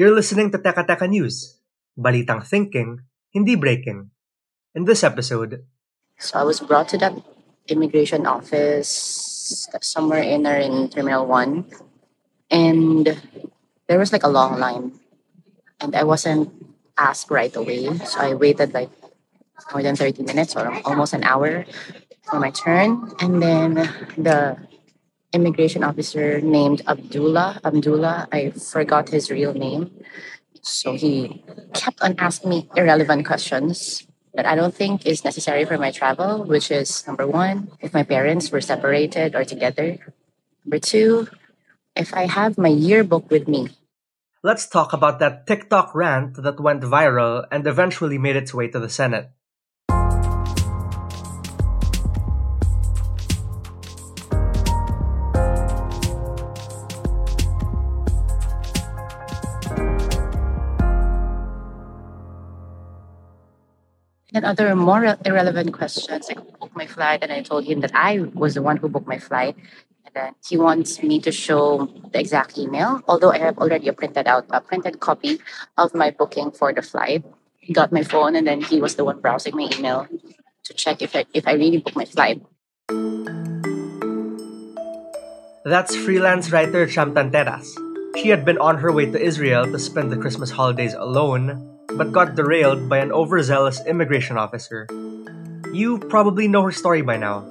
You're listening to Teka Teka News. Balitang thinking, hindi breaking. In this episode, So I was brought to that immigration office somewhere in there in Terminal 1. And there was like a long line. And I wasn't asked right away. So I waited like more than 30 minutes or almost an hour for my turn. And then the immigration officer named Abdullah, Abdullah, I forgot his real name. So he kept on asking me irrelevant questions that I don't think is necessary for my travel, which is number one, if my parents were separated or together. Number two, if I have my yearbook with me. let's talk about that TikTok rant that went viral and eventually made its way to the Senate. And other more irrelevant questions, like who booked my flight, and I told him that I was the one who booked my flight. And then he wants me to show the exact email, although I have already a printed out a printed copy of my booking for the flight. He got my phone, and then he was the one browsing my email to check if I, if I really booked my flight. That's freelance writer Cham Tanteras. She had been on her way to Israel to spend the Christmas holidays alone, but got derailed by an overzealous immigration officer. You probably know her story by now.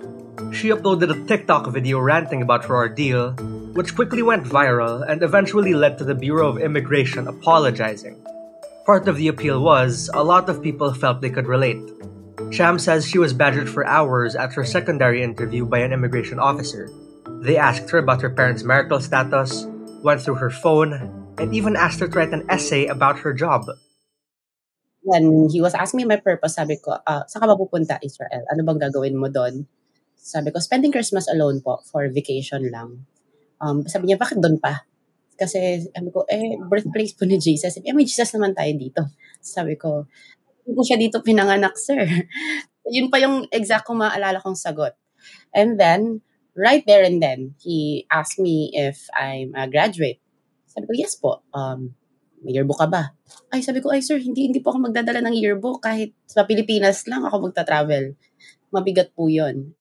She uploaded a TikTok video ranting about her ordeal, which quickly went viral and eventually led to the Bureau of Immigration apologizing. Part of the appeal was a lot of people felt they could relate. Cham says she was badgered for hours at her secondary interview by an immigration officer. They asked her about her parents' marital status, went through her phone, and even asked her to write an essay about her job. When he was asking me my purpose, sabi ko, ah, saan ka ba pupunta, Israel? Ano bang gagawin mo doon? Sabi ko, spending Christmas alone po for vacation lang. Um, sabi niya, bakit doon pa? Kasi, sabi ko, eh, birthplace po ni Jesus. Eh, may Jesus naman tayo dito. Sabi ko, hindi po siya dito pinanganak, sir. Yun pa yung exact kong maalala kong sagot. And then, right there and then, he asked me if I'm a graduate. Sabi ko, yes po. Um, may yearbook ka ba? Ay, sabi ko, ay sir, hindi, hindi po ako magdadala ng yearbook kahit sa Pilipinas lang ako magta-travel. Mabigat po yun.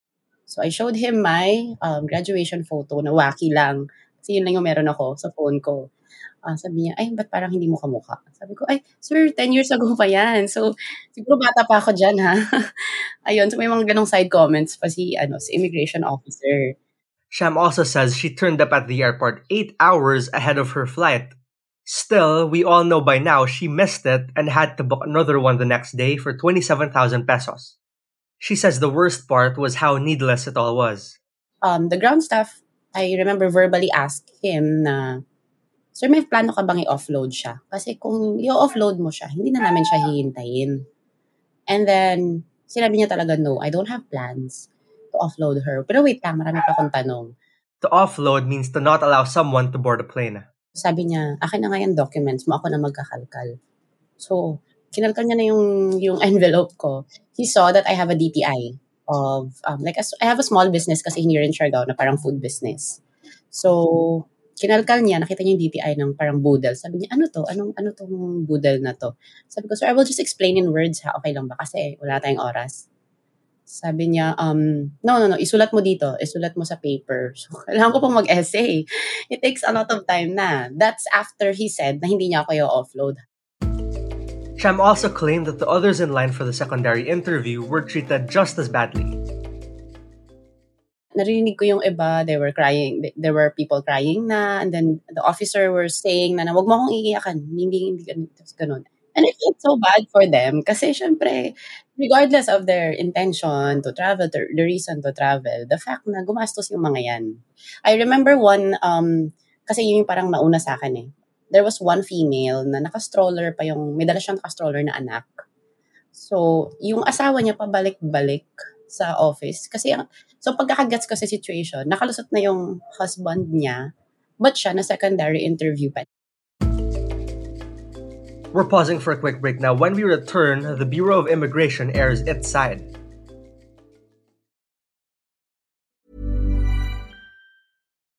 So, I showed him my um, graduation photo na wacky lang. Kasi yun lang yung meron ako sa phone ko. Ah, sabi niya, ay, ba't parang hindi mo kamukha? Sabi ko, ay, sir, 10 years ago pa yan. So, siguro bata pa ako dyan, ha? Ayun, so may mga ganong side comments pa si, ano, si immigration officer. Sham also says she turned up at the airport eight hours ahead of her flight. Still, we all know by now she missed it and had to book another one the next day for 27,000 pesos. She says the worst part was how needless it all was. um, the ground staff, I remember verbally asked him na, Sir, may plano ka bang i-offload siya? Kasi kung i-offload mo siya, hindi na namin siya hihintayin. And then, sinabi niya talaga, no, I don't have plans to offload her. Pero wait lang, marami pa akong tanong. To offload means to not allow someone to board a plane. Sabi niya, akin na nga yung documents mo, ako na magkakalkal. So, kinalkal niya na yung, yung envelope ko. He saw that I have a DTI of, um, like, a, I have a small business kasi here in Siargao na parang food business. So, kinalkal niya, nakita niya yung DTI ng parang boodle. Sabi niya, ano to? Anong, ano tong boodle na to? Sabi ko, sir, I will just explain in words ha. Okay lang ba? Kasi wala tayong oras. Sabi niya, um, no, no, no, isulat mo dito. Isulat mo sa paper. So, kailangan ko pang mag-essay. It takes a lot of time na. That's after he said na hindi niya ako i-offload. Cham also claimed that the others in line for the secondary interview were treated just as badly. Narinig ko yung iba, they were crying, there were people crying na, and then the officer were saying na, na wag mo akong iiyakan, hindi, hindi, ganun. And I felt so bad for them kasi syempre, regardless of their intention to travel, the, the reason to travel, the fact na gumastos yung mga yan. I remember one, um, kasi yun yung parang nauna sa akin eh. There was one female na naka-stroller pa yung, may dala siyang naka-stroller na anak. So, yung asawa niya pabalik-balik sa office. Kasi, so pagkakagets ko sa situation, nakalusot na yung husband niya, but siya na secondary interview pa. We're pausing for a quick break now. When we return, the Bureau of Immigration airs its side.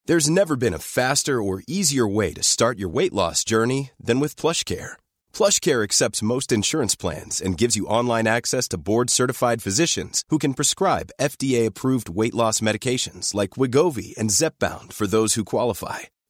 There's never been a faster or easier way to start your weight loss journey than with PlushCare. PlushCare accepts most insurance plans and gives you online access to board-certified physicians who can prescribe FDA-approved weight loss medications like Wegovy and Zepbound for those who qualify.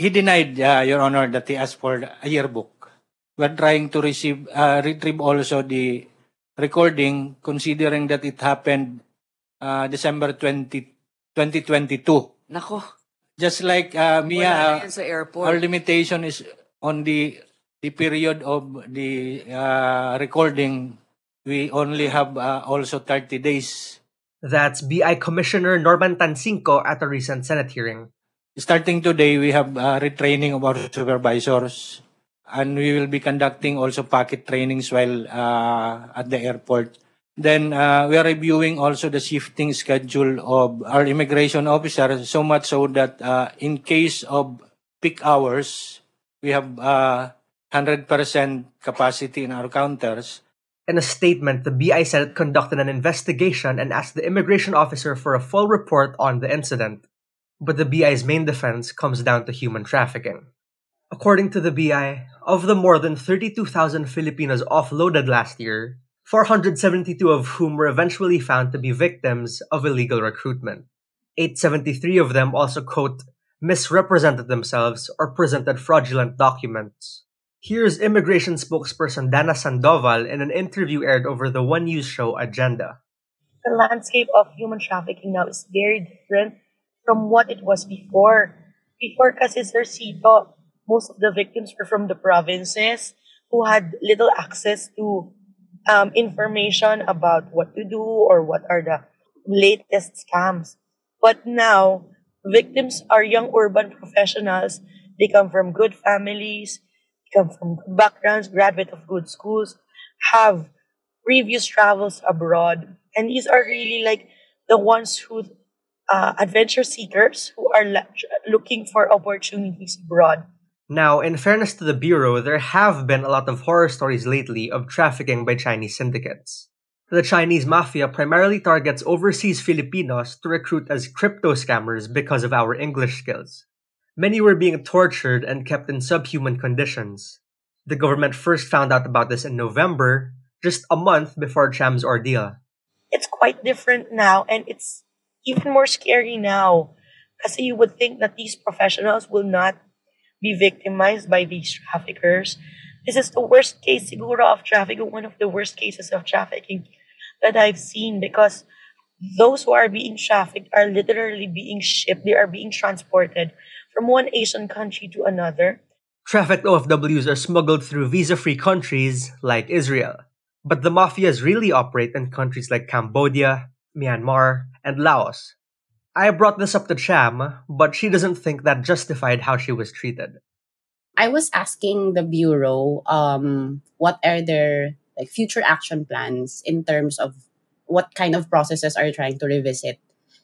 He denied, uh, Your Honor, that he asked for a yearbook. We're trying to receive, uh, retrieve also the recording, considering that it happened uh, December 20, 2022. Nako. Just like uh, Mia, Wala na yan sa airport. our limitation is on the the period of the uh, recording. We only have uh, also 30 days. That's BI Commissioner Norman Tansingco at a recent Senate hearing. Starting today, we have uh, retraining of our supervisors, and we will be conducting also packet trainings while uh, at the airport. Then uh, we are reviewing also the shifting schedule of our immigration officers, so much so that uh, in case of peak hours, we have uh, 100% capacity in our counters. In a statement, the BI said it conducted an investigation and asked the immigration officer for a full report on the incident. But the BI's main defense comes down to human trafficking. According to the BI, of the more than 32,000 Filipinos offloaded last year, 472 of whom were eventually found to be victims of illegal recruitment. 873 of them also, quote, misrepresented themselves or presented fraudulent documents. Here's immigration spokesperson Dana Sandoval in an interview aired over the One News show Agenda. The landscape of human trafficking now is very different from what it was before. Before kasi Sir Cito, most of the victims were from the provinces who had little access to um, information about what to do or what are the latest scams. But now, victims are young urban professionals. They come from good families, come from good backgrounds, graduate of good schools, have previous travels abroad. And these are really like the ones who uh, adventure seekers who are la- looking for opportunities abroad. Now, in fairness to the Bureau, there have been a lot of horror stories lately of trafficking by Chinese syndicates. The Chinese mafia primarily targets overseas Filipinos to recruit as crypto scammers because of our English skills. Many were being tortured and kept in subhuman conditions. The government first found out about this in November, just a month before Cham's ordeal. It's quite different now, and it's even more scary now. Kasi you would think that these professionals will not be victimized by these traffickers. This is the worst case, siguro, of trafficking, one of the worst cases of trafficking that I've seen because those who are being trafficked are literally being shipped, they are being transported from one Asian country to another. Trafficked OFWs are smuggled through visa free countries like Israel. But the mafias really operate in countries like Cambodia, Myanmar, and Laos. I brought this up to Cham, but she doesn't think that justified how she was treated. I was asking the bureau um what are their like future action plans in terms of what kind of processes are you trying to revisit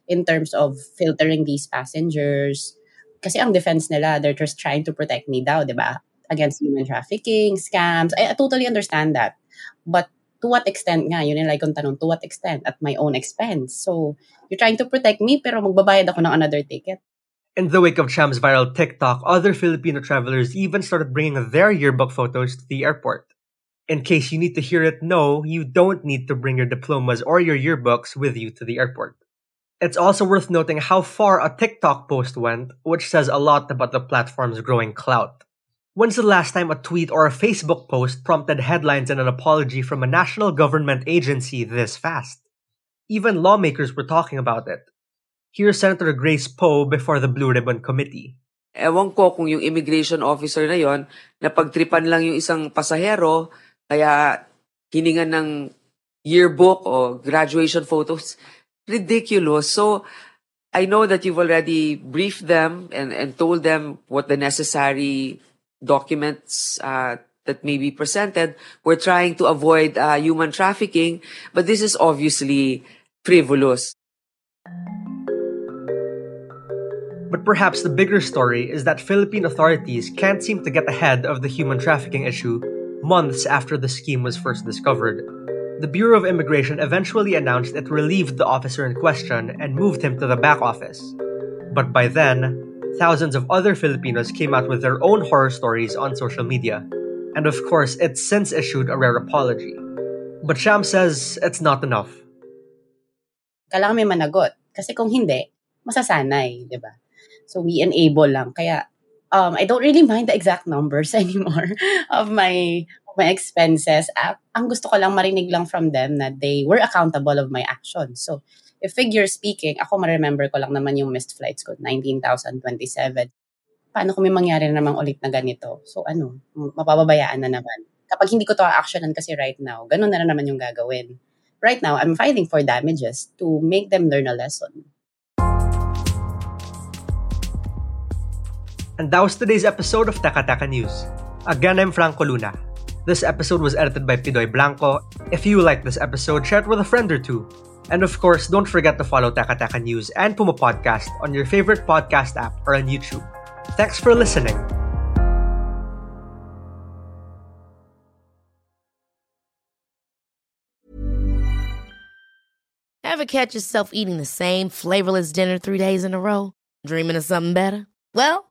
in terms of filtering these passengers kasi ang defense nila they're just trying to protect me daw, 'di ba? Against human trafficking, scams. I, I totally understand that. But to what extent nga? Yun kong tanong, to what extent? At my own expense. So, you're trying to protect me pero magbabayad ako ng another ticket. In the wake of Cham's viral TikTok, other Filipino travelers even started bringing their yearbook photos to the airport. In case you need to hear it, no, you don't need to bring your diplomas or your yearbooks with you to the airport. It's also worth noting how far a TikTok post went, which says a lot about the platform's growing clout. When's the last time a tweet or a Facebook post prompted headlines and an apology from a national government agency this fast? Even lawmakers were talking about it. Here's Senator Grace Poe before the Blue Ribbon Committee. Ewan ko kung yung immigration officer na yon napagtripan lang yung isang pasahero, kaya hiningan ng yearbook o graduation photos. Ridiculous. So, I know that you've already briefed them and, and told them what the necessary documents uh, that may be presented. We're trying to avoid uh, human trafficking, but this is obviously frivolous. But perhaps the bigger story is that Philippine authorities can't seem to get ahead of the human trafficking issue months after the scheme was first discovered. The Bureau of Immigration eventually announced it relieved the officer in question and moved him to the back office. But by then, thousands of other Filipinos came out with their own horror stories on social media. And of course, it's since issued a rare apology. But Cham says it's not enough. Kailangan may managot. Kasi kung hindi, masasanay, di ba? So we enable lang. Kaya um, I don't really mind the exact numbers anymore of my my expenses. Uh, ang gusto ko lang marinig lang from them na they were accountable of my actions. So if figure speaking, ako ma-remember ko lang naman yung missed flights ko, 19,027. Paano kung may mangyari na naman ulit na ganito? So ano, mapapabayaan na naman. Kapag hindi ko to actionan kasi right now, ganun na, na naman yung gagawin. Right now, I'm fighting for damages to make them learn a lesson. And that was today's episode of Taka Taka News. Again, I'm Franco Luna. This episode was edited by Pidoy Blanco. If you like this episode, share it with a friend or two. And of course, don't forget to follow Teka Teka News and Puma Podcast on your favorite podcast app or on YouTube. Thanks for listening. Ever catch yourself eating the same flavorless dinner three days in a row? Dreaming of something better? Well,